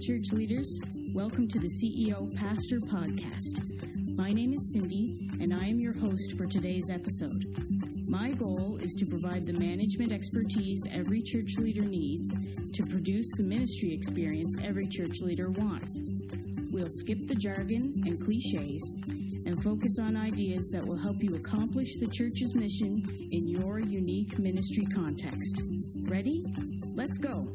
church leaders. Welcome to the CEO Pastor Podcast. My name is Cindy, and I am your host for today's episode. My goal is to provide the management expertise every church leader needs to produce the ministry experience every church leader wants. We'll skip the jargon and cliches and focus on ideas that will help you accomplish the church's mission in your unique ministry context. Ready? Let's go.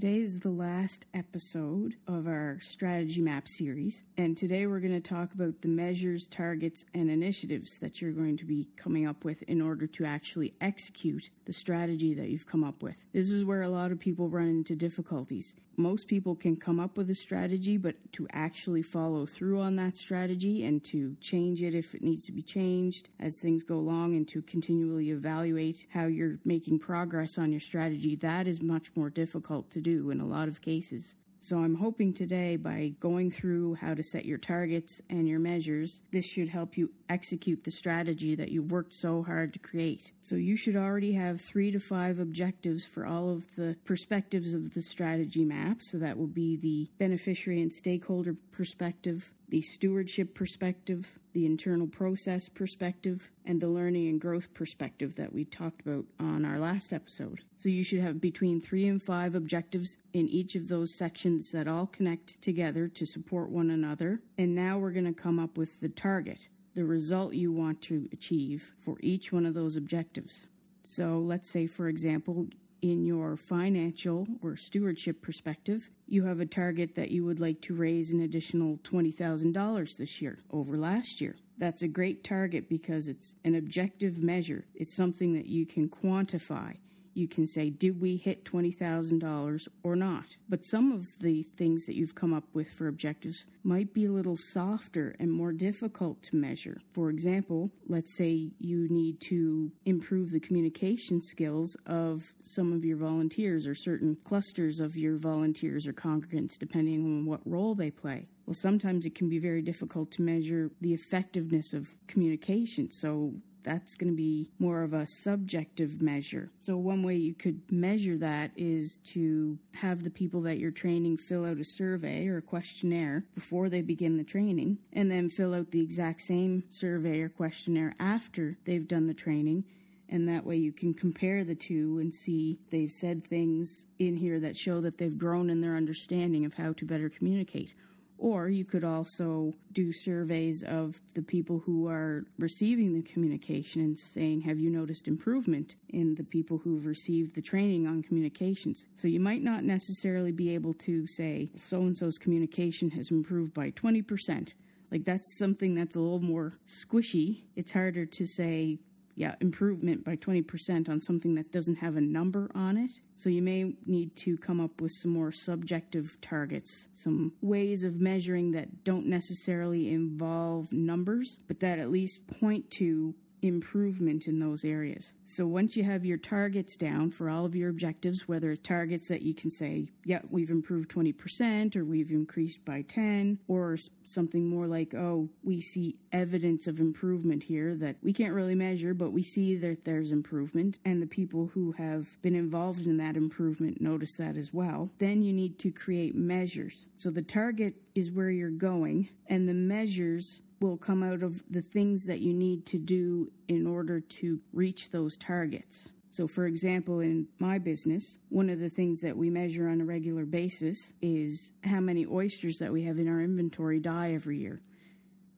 Today is the last episode of our strategy map series, and today we're going to talk about the measures, targets, and initiatives that you're going to be coming up with in order to actually execute the strategy that you've come up with. This is where a lot of people run into difficulties. Most people can come up with a strategy, but to actually follow through on that strategy and to change it if it needs to be changed as things go along and to continually evaluate how you're making progress on your strategy, that is much more difficult to do in a lot of cases. So I'm hoping today by going through how to set your targets and your measures, this should help you execute the strategy that you've worked so hard to create. So you should already have three to five objectives for all of the perspectives of the strategy map. So that will be the beneficiary and stakeholder perspective, the stewardship perspective, the internal process perspective, and the learning and growth perspective that we talked about on our last episode. So you should have between three and five objectives in each of those sections that all connect together to support one another. And now we're going to come up with the target, the result you want to achieve for each one of those objectives. So let's say, for example, in your financial or stewardship perspective, you have a target that you would like to raise an additional $20,000 this year over last year. That's a great target because it's an objective measure. It's something that you can quantify you can say, did we hit $20,000 or not? But some of the things that you've come up with for objectives might be a little softer and more difficult to measure. For example, let's say you need to improve the communication skills of some of your volunteers or certain clusters of your volunteers or congregants, depending on what role they play. Well, sometimes it can be very difficult to measure the effectiveness of communication. So that's going to be more of a subjective measure. So, one way you could measure that is to have the people that you're training fill out a survey or a questionnaire before they begin the training, and then fill out the exact same survey or questionnaire after they've done the training. And that way you can compare the two and see they've said things in here that show that they've grown in their understanding of how to better communicate or you could also do surveys of the people who are receiving the communication and saying, Have you noticed improvement in the people who've received the training on communications? So you might not necessarily be able to say, So and so's communication has improved by 20%. Like that's something that's a little more squishy. It's harder to say yeah, improvement by 20% on something that doesn't have a number on it. So you may need to come up with some more subjective targets, some ways of measuring that don't necessarily involve numbers, but that at least point to improvement in those areas. So once you have your targets down for all of your objectives, whether it's targets that you can say, yeah, we've improved 20% or we've increased by 10 or something more like, oh, we see evidence of improvement here that we can't really measure, but we see that there's improvement and the people who have been involved in that improvement notice that as well. Then you need to create measures. So the target is where you're going and the measures will come out of the things that you need to do in order to reach those targets. So, for example, in my business, one of the things that we measure on a regular basis is how many oysters that we have in our inventory die every year.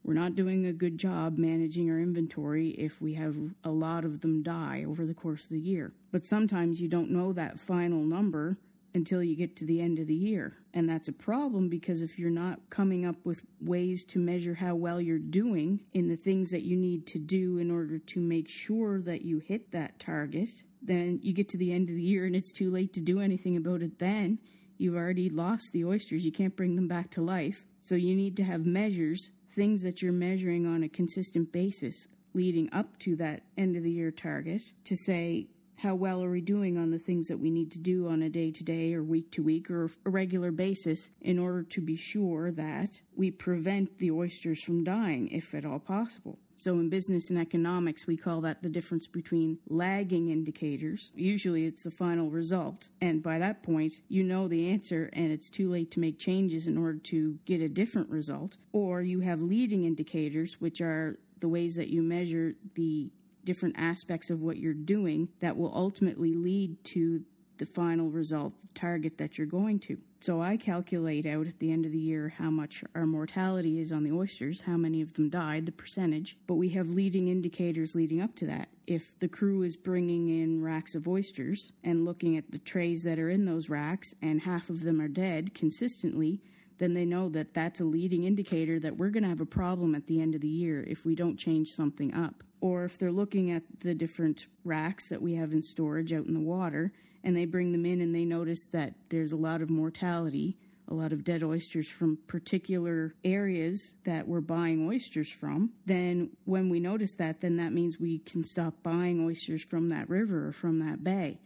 We're not doing a good job managing our inventory if we have a lot of them die over the course of the year. But sometimes you don't know that final number until you get to the end of the year. And that's a problem because if you're not coming up with ways to measure how well you're doing in the things that you need to do in order to make sure that you hit that target, then you get to the end of the year and it's too late to do anything about it then. You've already lost the oysters. You can't bring them back to life. So you need to have measures, things that you're measuring on a consistent basis leading up to that end of the year target to say, how well are we doing on the things that we need to do on a day to day or week to week or a regular basis in order to be sure that we prevent the oysters from dying if at all possible. So, in business and economics, we call that the difference between lagging indicators. Usually, it's the final result. And by that point, you know the answer, and it's too late to make changes in order to get a different result. Or you have leading indicators, which are the ways that you measure the different aspects of what you're doing that will ultimately lead to the final result, the target that you're going to. So I calculate out at the end of the year how much our mortality is on the oysters, how many of them died, the percentage, but we have leading indicators leading up to that. If the crew is bringing in racks of oysters and looking at the trays that are in those racks and half of them are dead consistently, then they know that that's a leading indicator that we're going to have a problem at the end of the year if we don't change something up. Or if they're looking at the different racks that we have in storage out in the water and they bring them in and they notice that there's a lot of mortality, a lot of dead oysters from particular areas that we're buying oysters from, then when we notice that, then that means we can stop buying oysters from that river or from that bay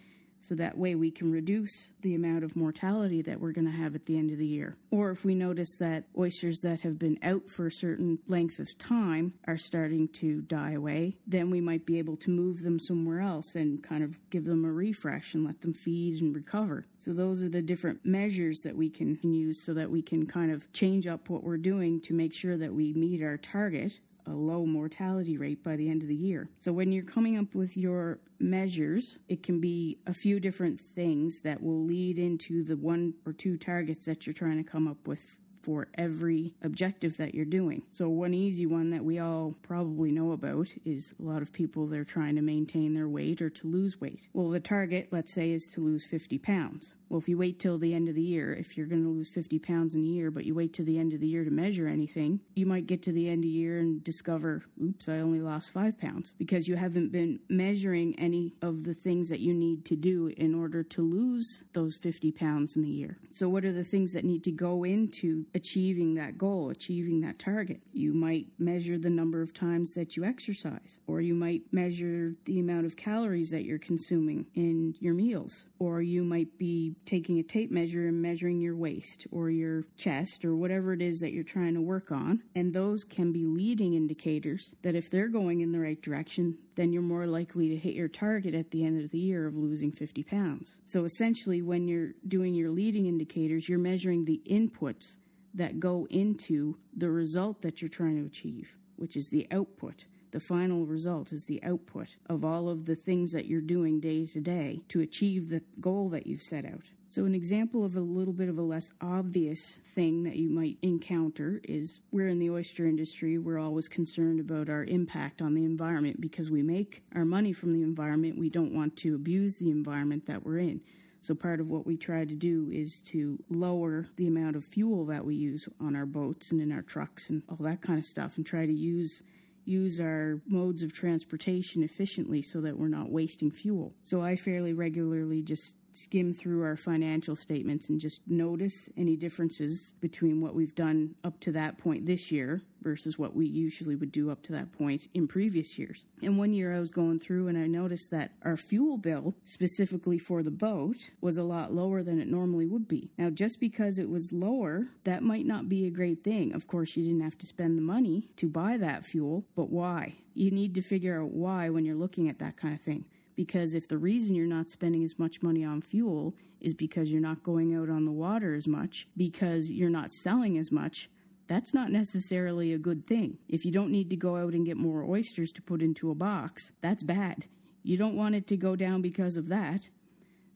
so that way we can reduce the amount of mortality that we're going to have at the end of the year. Or if we notice that oysters that have been out for a certain length of time are starting to die away, then we might be able to move them somewhere else and kind of give them a refresh and let them feed and recover. So those are the different measures that we can use so that we can kind of change up what we're doing to make sure that we meet our target a low mortality rate by the end of the year. So when you're coming up with your measures, it can be a few different things that will lead into the one or two targets that you're trying to come up with for every objective that you're doing. So, one easy one that we all probably know about is a lot of people they're trying to maintain their weight or to lose weight. Well, the target, let's say, is to lose 50 pounds. Well, if you wait till the end of the year, if you're going to lose 50 pounds in a year, but you wait till the end of the year to measure anything, you might get to the end of the year and discover, oops, I only lost five pounds because you haven't been measuring any of the things that you need to do in order to lose those 50 pounds in the year. So, what are the things that need to go into achieving that goal, achieving that target? You might measure the number of times that you exercise, or you might measure the amount of calories that you're consuming in your meals, or you might be taking a tape measure and measuring your waist or your chest or whatever it is that you're trying to work on. And those can be leading indicators that if they're going in the right direction, then you're more likely to hit your target at the end of the year of losing 50 pounds. So essentially, when you're doing your leading indicators, you're measuring the inputs that go into the result that you're trying to achieve, which is the output. The final result is the output of all of the things that you're doing day to day to achieve the goal that you've set out. So, an example of a little bit of a less obvious thing that you might encounter is we're in the oyster industry. We're always concerned about our impact on the environment because we make our money from the environment. We don't want to abuse the environment that we're in. So, part of what we try to do is to lower the amount of fuel that we use on our boats and in our trucks and all that kind of stuff and try to use use our modes of transportation efficiently so that we're not wasting fuel. So I fairly regularly just skim through our financial statements and just notice any differences between what we've done up to that point this year versus what we usually would do up to that point in previous years. And one year I was going through and I noticed that our fuel bill, specifically for the boat, was a lot lower than it normally would be. Now, just because it was lower, that might not be a great thing. Of course, you didn't have to spend the money to buy that fuel, but why? You need to figure out why when you're looking at that kind of thing. Because if the reason you're not spending as much money on fuel is because you're not going out on the water as much, because you're not selling as much, that's not necessarily a good thing. If you don't need to go out and get more oysters to put into a box, that's bad. You don't want it to go down because of that.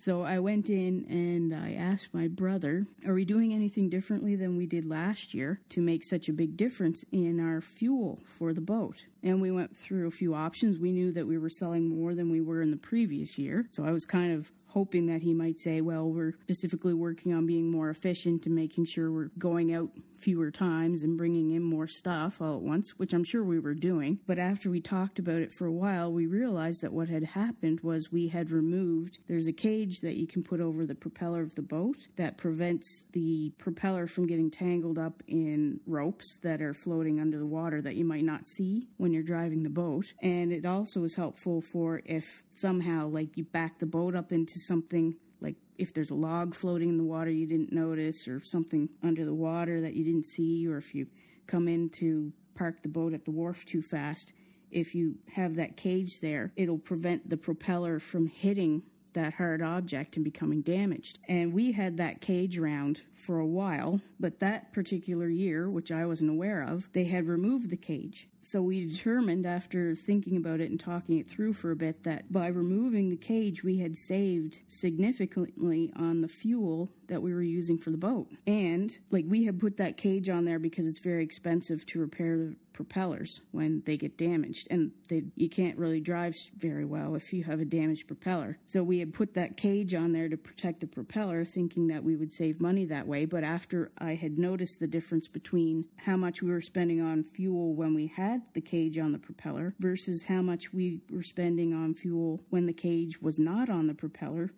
So I went in and I asked my brother, Are we doing anything differently than we did last year to make such a big difference in our fuel for the boat? And we went through a few options. We knew that we were selling more than we were in the previous year. So I was kind of hoping that he might say, well, we're specifically working on being more efficient and making sure we're going out fewer times and bringing in more stuff all at once, which I'm sure we were doing. But after we talked about it for a while, we realized that what had happened was we had removed, there's a cage that you can put over the propeller of the boat that prevents the propeller from getting tangled up in ropes that are floating under the water that you might not see when you're driving the boat. And it also is helpful for if somehow, like, you back the boat up into something like if there's a log floating in the water you didn't notice, or something under the water that you didn't see, or if you come in to park the boat at the wharf too fast, if you have that cage there, it'll prevent the propeller from hitting that hard object and becoming damaged. And we had that cage round for a while, but that particular year, which I wasn't aware of, they had removed the cage. So we determined after thinking about it and talking it through for a bit that by removing the cage, we had saved significantly on the fuel that we were using for the boat. And like we had put that cage on there because it's very expensive to repair the propellers when they get damaged and they, you can't really drive very well if you have a damaged propeller. So we had put that cage on there to protect the propeller thinking that we would save money that way, but after I had noticed the difference between how much we were spending on fuel when we had the cage on the propeller versus how much we were spending on fuel when the cage was not on the propeller,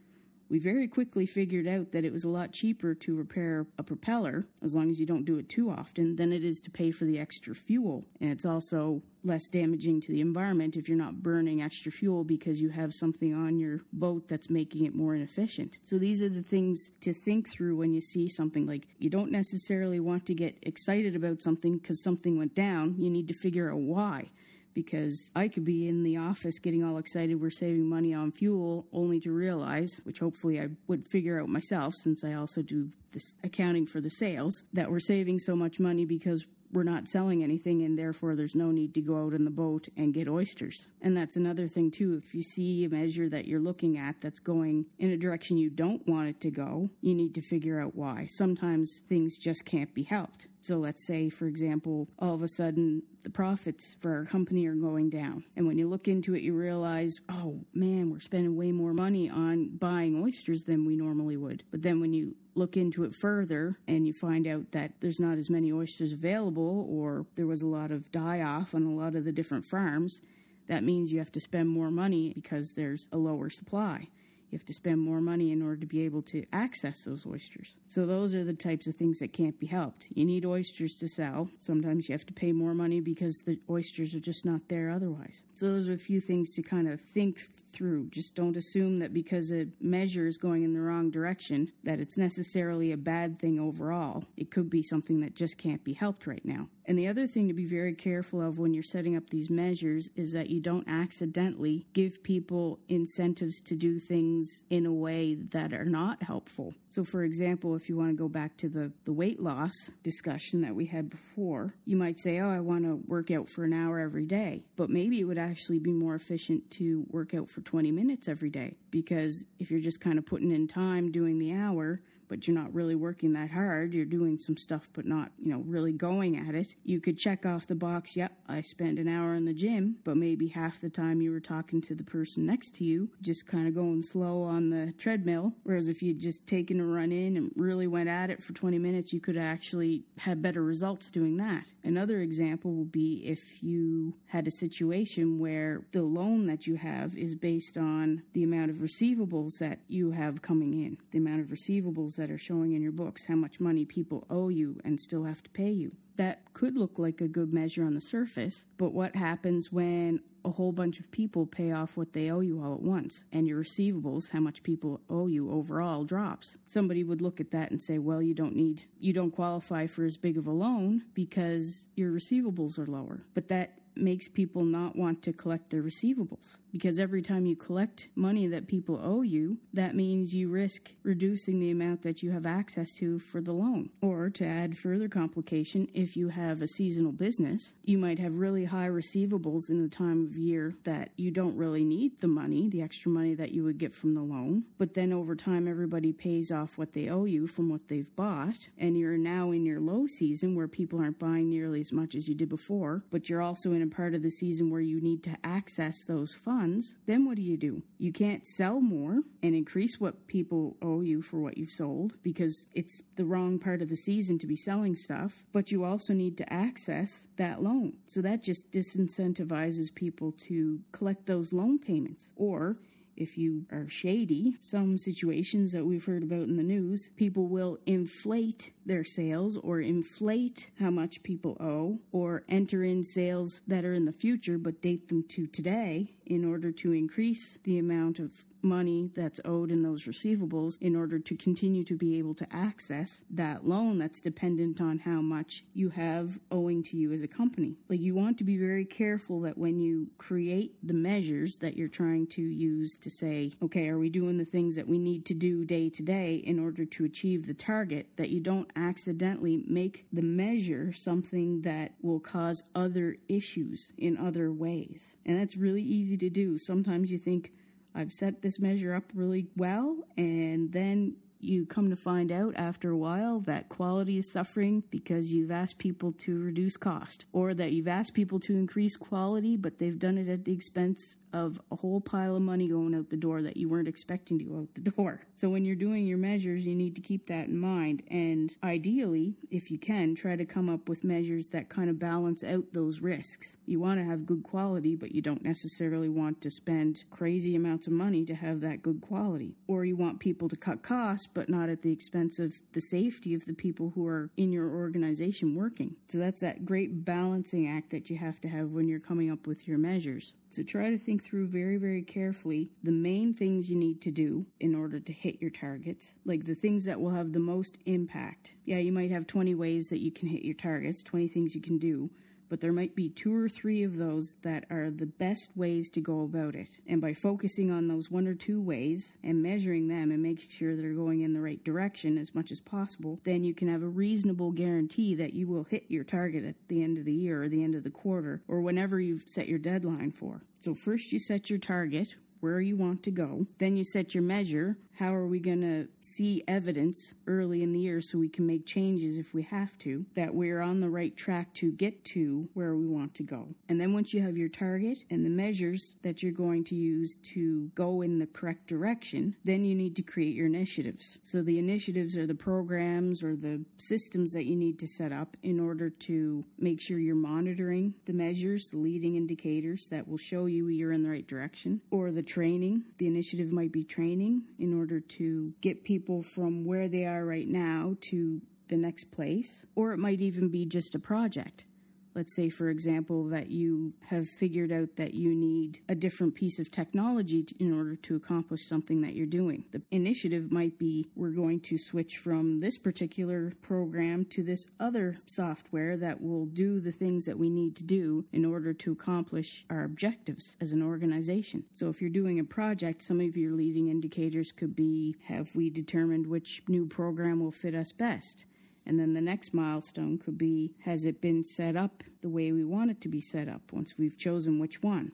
we very quickly figured out that it was a lot cheaper to repair a propeller, as long as you don't do it too often, than it is to pay for the extra fuel. And it's also less damaging to the environment if you're not burning extra fuel because you have something on your boat that's making it more inefficient. So these are the things to think through when you see something like you don't necessarily want to get excited about something because something went down. You need to figure out why because I could be in the office getting all excited we're saving money on fuel only to realize, which hopefully I would figure out myself since I also do this accounting for the sales, that we're saving so much money because we're not selling anything and therefore there's no need to go out in the boat and get oysters. And that's another thing too. If you see a measure that you're looking at that's going in a direction you don't want it to go, you need to figure out why. Sometimes things just can't be helped. So let's say, for example, all of a sudden the profits for our company are going down. And when you look into it, you realize, oh man, we're spending way more money on buying oysters than we normally would. But then when you look into it further and you find out that there's not as many oysters available or there was a lot of die off on a lot of the different farms, that means you have to spend more money because there's a lower supply. You have to spend more money in order to be able to access those oysters. So, those are the types of things that can't be helped. You need oysters to sell. Sometimes you have to pay more money because the oysters are just not there otherwise. So, those are a few things to kind of think through. Just don't assume that because a measure is going in the wrong direction that it's necessarily a bad thing overall. It could be something that just can't be helped right now. And the other thing to be very careful of when you're setting up these measures is that you don't accidentally give people incentives to do things in a way that are not helpful. So, for example, if you want to go back to the, the weight loss discussion that we had before, you might say, Oh, I want to work out for an hour every day. But maybe it would actually be more efficient to work out for 20 minutes every day because if you're just kind of putting in time doing the hour, but you're not really working that hard, you're doing some stuff but not, you know, really going at it, you could check off the box, yep, I spent an hour in the gym, but maybe half the time you were talking to the person next to you, just kind of going slow on the treadmill. Whereas if you'd just taken a run in and really went at it for 20 minutes, you could actually have better results doing that. Another example would be if you had a situation where the loan that you have is based on the amount of receivables that you have coming in, the amount of receivables that are showing in your books, how much money people owe you and still have to pay you. That could look like a good measure on the surface, but what happens when a whole bunch of people pay off what they owe you all at once and your receivables, how much people owe you overall drops? Somebody would look at that and say, well, you don't need, you don't qualify for as big of a loan because your receivables are lower. But that makes people not want to collect their receivables because every time you collect money that people owe you, that means you risk reducing the amount that you have access to for the loan. Or to add further complication, if you have a seasonal business, you might have really high receivables in the time of year that you don't really need the money, the extra money that you would get from the loan. But then over time, everybody pays off what they owe you from what they've bought, and you're now in your low season where people aren't buying nearly as much as you did before, but you're also in a part of the season where you need to access those funds, then what do you do? You can't sell more and increase what people owe you for what you've sold because it's the wrong part of the season to be selling stuff, but you also need to access that loan. So that just disincentivizes people to collect those loan payments. Or if you are shady, some situations that we've heard about in the news, people will inflate their sales or inflate how much people owe or enter in sales that are in the future but date them to today in order to increase the amount of money that's owed in those receivables in order to continue to be able to access that loan that's dependent on how much you have owing to you as a company. Like you want to be very careful that when you create the measures that you're trying to use to say, okay, are we doing the things that we need to do day to day in order to achieve the target, that you don't accidentally make the measure something that will cause other issues in other ways. And that's really easy to do. Sometimes you think, I've set this measure up really well, and then you come to find out after a while that quality is suffering because you've asked people to reduce cost, or that you've asked people to increase quality, but they've done it at the expense of a whole pile of money going out the door that you weren't expecting to go out the door. So when you're doing your measures, you need to keep that in mind. And ideally, if you can, try to come up with measures that kind of balance out those risks. You want to have good quality, but you don't necessarily want to spend crazy amounts of money to have that good quality. Or you want people to cut costs, but not at the expense of the safety of the people who are in your organization working. So that's that great balancing act that you have to have when you're coming up with your measures. So try to think through very, very carefully the main things you need to do in order to hit your targets, like the things that will have the most impact. Yeah, you might have 20 ways that you can hit your targets, 20 things you can do, but there might be two or three of those that are the best ways to go about it. And by focusing on those one or two ways and measuring them and making sure they're going in the right direction as much as possible, then you can have a reasonable guarantee that you will hit your target at the end of the year or the end of the quarter or whenever you've set your deadline for. So, first you set your target, where you want to go. Then you set your measure. How are we going to see evidence early in the year so we can make changes if we have to, that we're on the right track to get to where we want to go? And then once you have your target and the measures that you're going to use to go in the correct direction, then you need to create your initiatives. So the initiatives are the programs or the systems that you need to set up in order to make sure you're monitoring the measures, the leading indicators that will show you you're in the right direction, or the training. The initiative might be training in order to get people from where they are right now to the next place, or it might even be just a project let's say, for example, that you have figured out that you need a different piece of technology in order to accomplish something that you're doing. The initiative might be we're going to switch from this particular program to this other software that will do the things that we need to do in order to accomplish our objectives as an organization. So if you're doing a project, some of your leading indicators could be have we determined which new program will fit us best? And then the next milestone could be has it been set up the way we want it to be set up once we've chosen which one?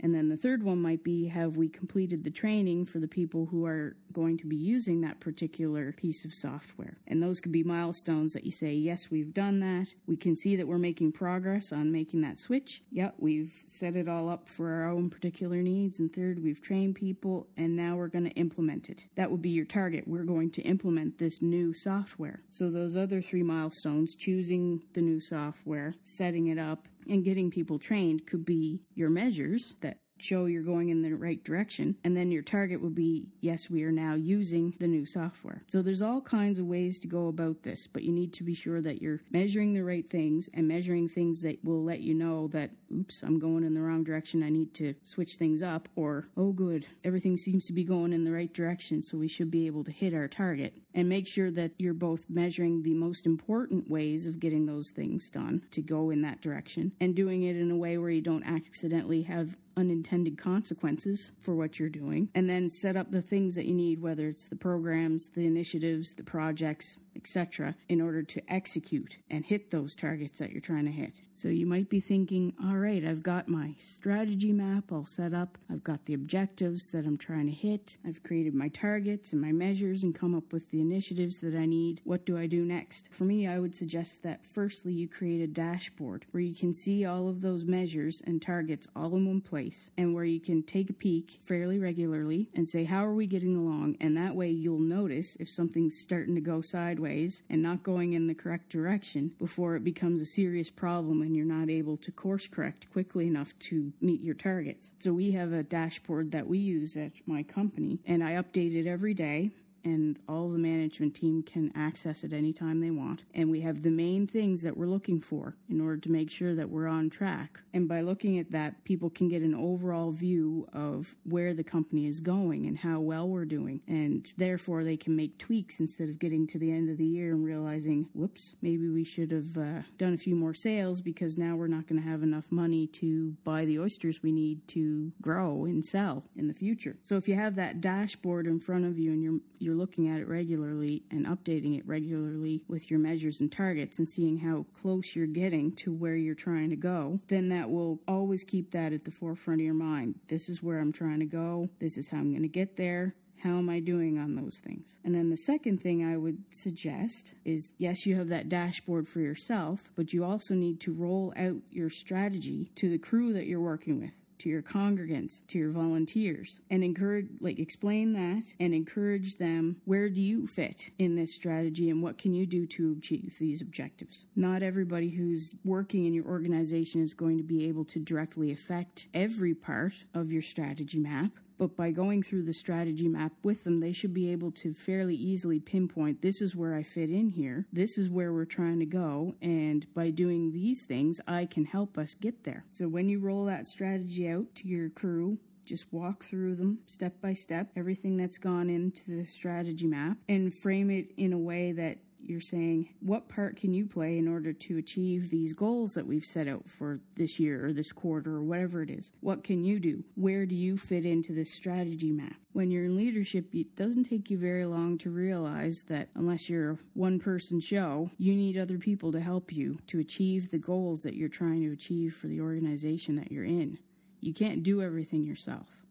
And then the third one might be have we completed the training for the people who are going to be using that particular piece of software? And those could be milestones that you say, yes, we've done that. We can see that we're making progress on making that switch. Yep, we've set it all up for our own particular needs. And third, we've trained people and now we're going to implement it. That would be your target. We're going to implement this new software. So those other three milestones, choosing the new software, setting it up, and getting people trained could be your measures that show you're going in the right direction. And then your target would be, yes, we are now using the new software. So there's all kinds of ways to go about this, but you need to be sure that you're measuring the right things and measuring things that will let you know that, oops, I'm going in the wrong direction. I need to switch things up. Or, oh, good, everything seems to be going in the right direction. So we should be able to hit our target. And make sure that you're both measuring the most important ways of getting those things done to go in that direction and doing it in a way where you don't accidentally have unintended consequences for what you're doing, and then set up the things that you need, whether it's the programs, the initiatives, the projects, etc., in order to execute and hit those targets that you're trying to hit. So you might be thinking, all right, I've got my strategy map all set up, I've got the objectives that I'm trying to hit, I've created my targets and my measures and come up with the initiatives that I need. What do I do next? For me, I would suggest that firstly, you create a dashboard where you can see all of those measures and targets all in one place and where you can take a peek fairly regularly and say, how are we getting along? And that way you'll notice if something's starting to go sideways and not going in the correct direction before it becomes a serious problem and you're not able to course correct quickly enough to meet your targets. So we have a dashboard that we use at my company and I update it every day and all the management team can access it anytime they want. And we have the main things that we're looking for in order to make sure that we're on track. And by looking at that, people can get an overall view of where the company is going and how well we're doing. And therefore, they can make tweaks instead of getting to the end of the year and realizing, whoops, maybe we should have uh, done a few more sales because now we're not going to have enough money to buy the oysters we need to grow and sell in the future. So if you have that dashboard in front of you and you're you're looking at it regularly and updating it regularly with your measures and targets and seeing how close you're getting to where you're trying to go, then that will always keep that at the forefront of your mind. This is where I'm trying to go. This is how I'm going to get there. How am I doing on those things? And then the second thing I would suggest is yes, you have that dashboard for yourself, but you also need to roll out your strategy to the crew that you're working with to your congregants, to your volunteers, and encourage, like, explain that and encourage them where do you fit in this strategy and what can you do to achieve these objectives. Not everybody who's working in your organization is going to be able to directly affect every part of your strategy map, but by going through the strategy map with them, they should be able to fairly easily pinpoint this is where I fit in here, this is where we're trying to go, and by doing these things, I can help us get there. So when you roll that strategy out to your crew, just walk through them step by step, everything that's gone into the strategy map, and frame it in a way that you're saying what part can you play in order to achieve these goals that we've set out for this year or this quarter or whatever it is? What can you do? Where do you fit into this strategy map? When you're in leadership it doesn't take you very long to realize that unless you're a one person show you need other people to help you to achieve the goals that you're trying to achieve for the organization that you're in. You can't do everything yourself.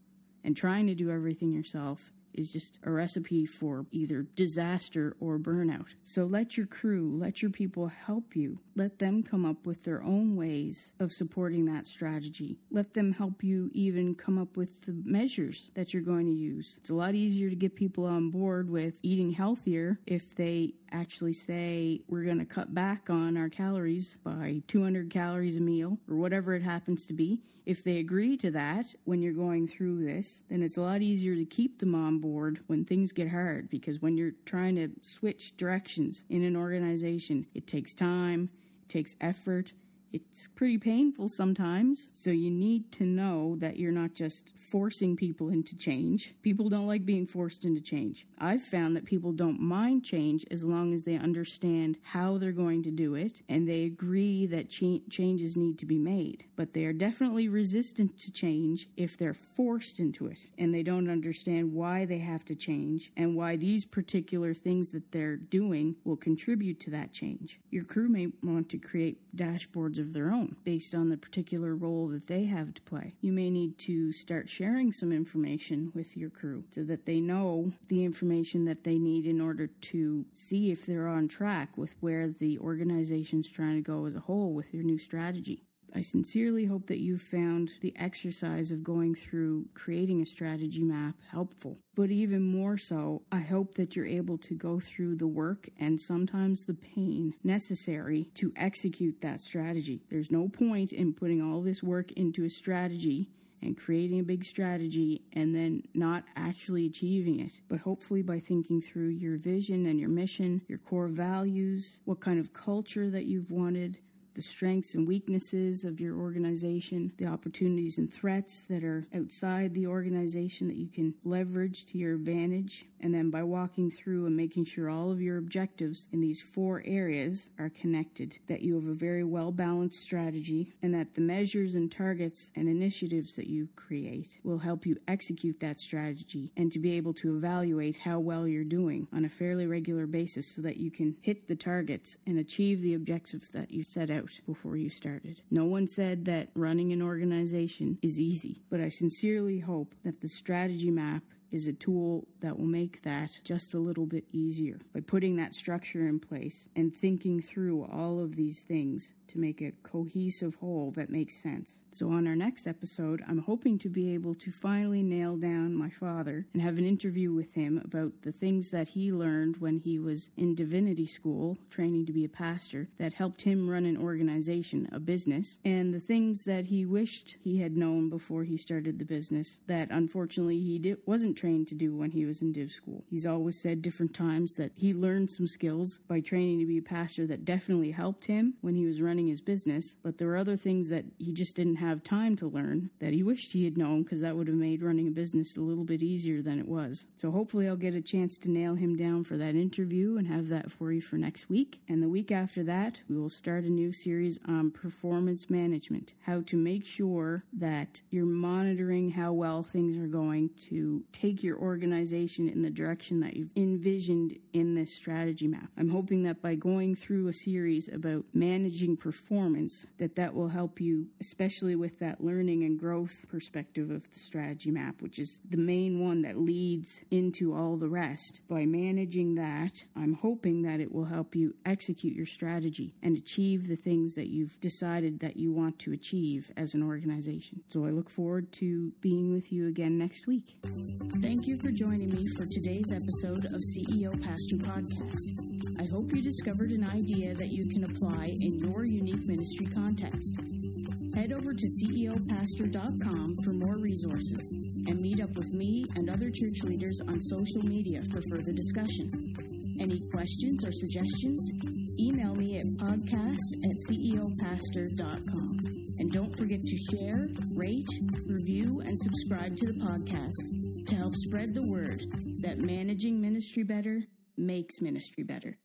And trying to do everything yourself is just a recipe for either disaster or burnout. So let your crew, let your people help you. Let them come up with their own ways of supporting that strategy. Let them help you even come up with the measures that you're going to use. It's a lot easier to get people on board with eating healthier if they actually say we're going to cut back on our calories by 200 calories a meal or whatever it happens to be. If they agree to that when you're going through this, then it's a lot easier to keep them on board when things get hard because when you're trying to switch directions in an organization, it takes time, it takes effort, it's pretty painful sometimes. So you need to know that you're not just forcing people into change. People don't like being forced into change. I've found that people don't mind change as long as they understand how they're going to do it and they agree that cha- changes need to be made. But they are definitely resistant to change if they're forced into it and they don't understand why they have to change and why these particular things that they're doing will contribute to that change. Your crew may want to create dashboards of their own based on the particular role that they have to play. You may need to start sharing some information with your crew so that they know the information that they need in order to see if they're on track with where the organization's trying to go as a whole with your new strategy. I sincerely hope that you found the exercise of going through creating a strategy map helpful. But even more so, I hope that you're able to go through the work and sometimes the pain necessary to execute that strategy. There's no point in putting all this work into a strategy and creating a big strategy and then not actually achieving it. But hopefully, by thinking through your vision and your mission, your core values, what kind of culture that you've wanted, the strengths and weaknesses of your organization, the opportunities and threats that are outside the organization that you can leverage to your advantage. And then by walking through and making sure all of your objectives in these four areas are connected, that you have a very well balanced strategy, and that the measures and targets and initiatives that you create will help you execute that strategy and to be able to evaluate how well you're doing on a fairly regular basis so that you can hit the targets and achieve the objectives that you set out before you started. No one said that running an organization is easy, but I sincerely hope that the strategy map is a tool that will make that just a little bit easier by putting that structure in place and thinking through all of these things to make a cohesive whole that makes sense. So, on our next episode, I'm hoping to be able to finally nail down my father and have an interview with him about the things that he learned when he was in divinity school, training to be a pastor, that helped him run an organization, a business, and the things that he wished he had known before he started the business that unfortunately he did, wasn't trained to do when he was in div school. He's always said different times that he learned some skills by training to be a pastor that definitely helped him when he was running his business, but there were other things that he just didn't have time to learn that he wished he had known because that would have made running a business a little bit easier than it was. So hopefully I'll get a chance to nail him down for that interview and have that for you for next week. And the week after that, we will start a new series on performance management, how to make sure that you're monitoring how well things are going to take your organization in the direction that you've envisioned in this strategy map. I'm hoping that by going through a series about managing performance that that will help you especially with that learning and growth perspective of the strategy map which is the main one that leads into all the rest. By managing that i'm hoping that it will help you execute your strategy and achieve the things that you've decided that you want to achieve as an organization. So i look forward to being with you again next week thank you for joining me for today's episode of ceo pastor podcast i hope you discovered an idea that you can apply in your unique ministry context. Head over to ceopastor.com for more resources and meet up with me and other church leaders on social media for further discussion. Any questions or suggestions? Email me at podcast at ceopastor.com. And don't forget to share, rate, review, and subscribe to the podcast to help spread the word that managing ministry better makes ministry better.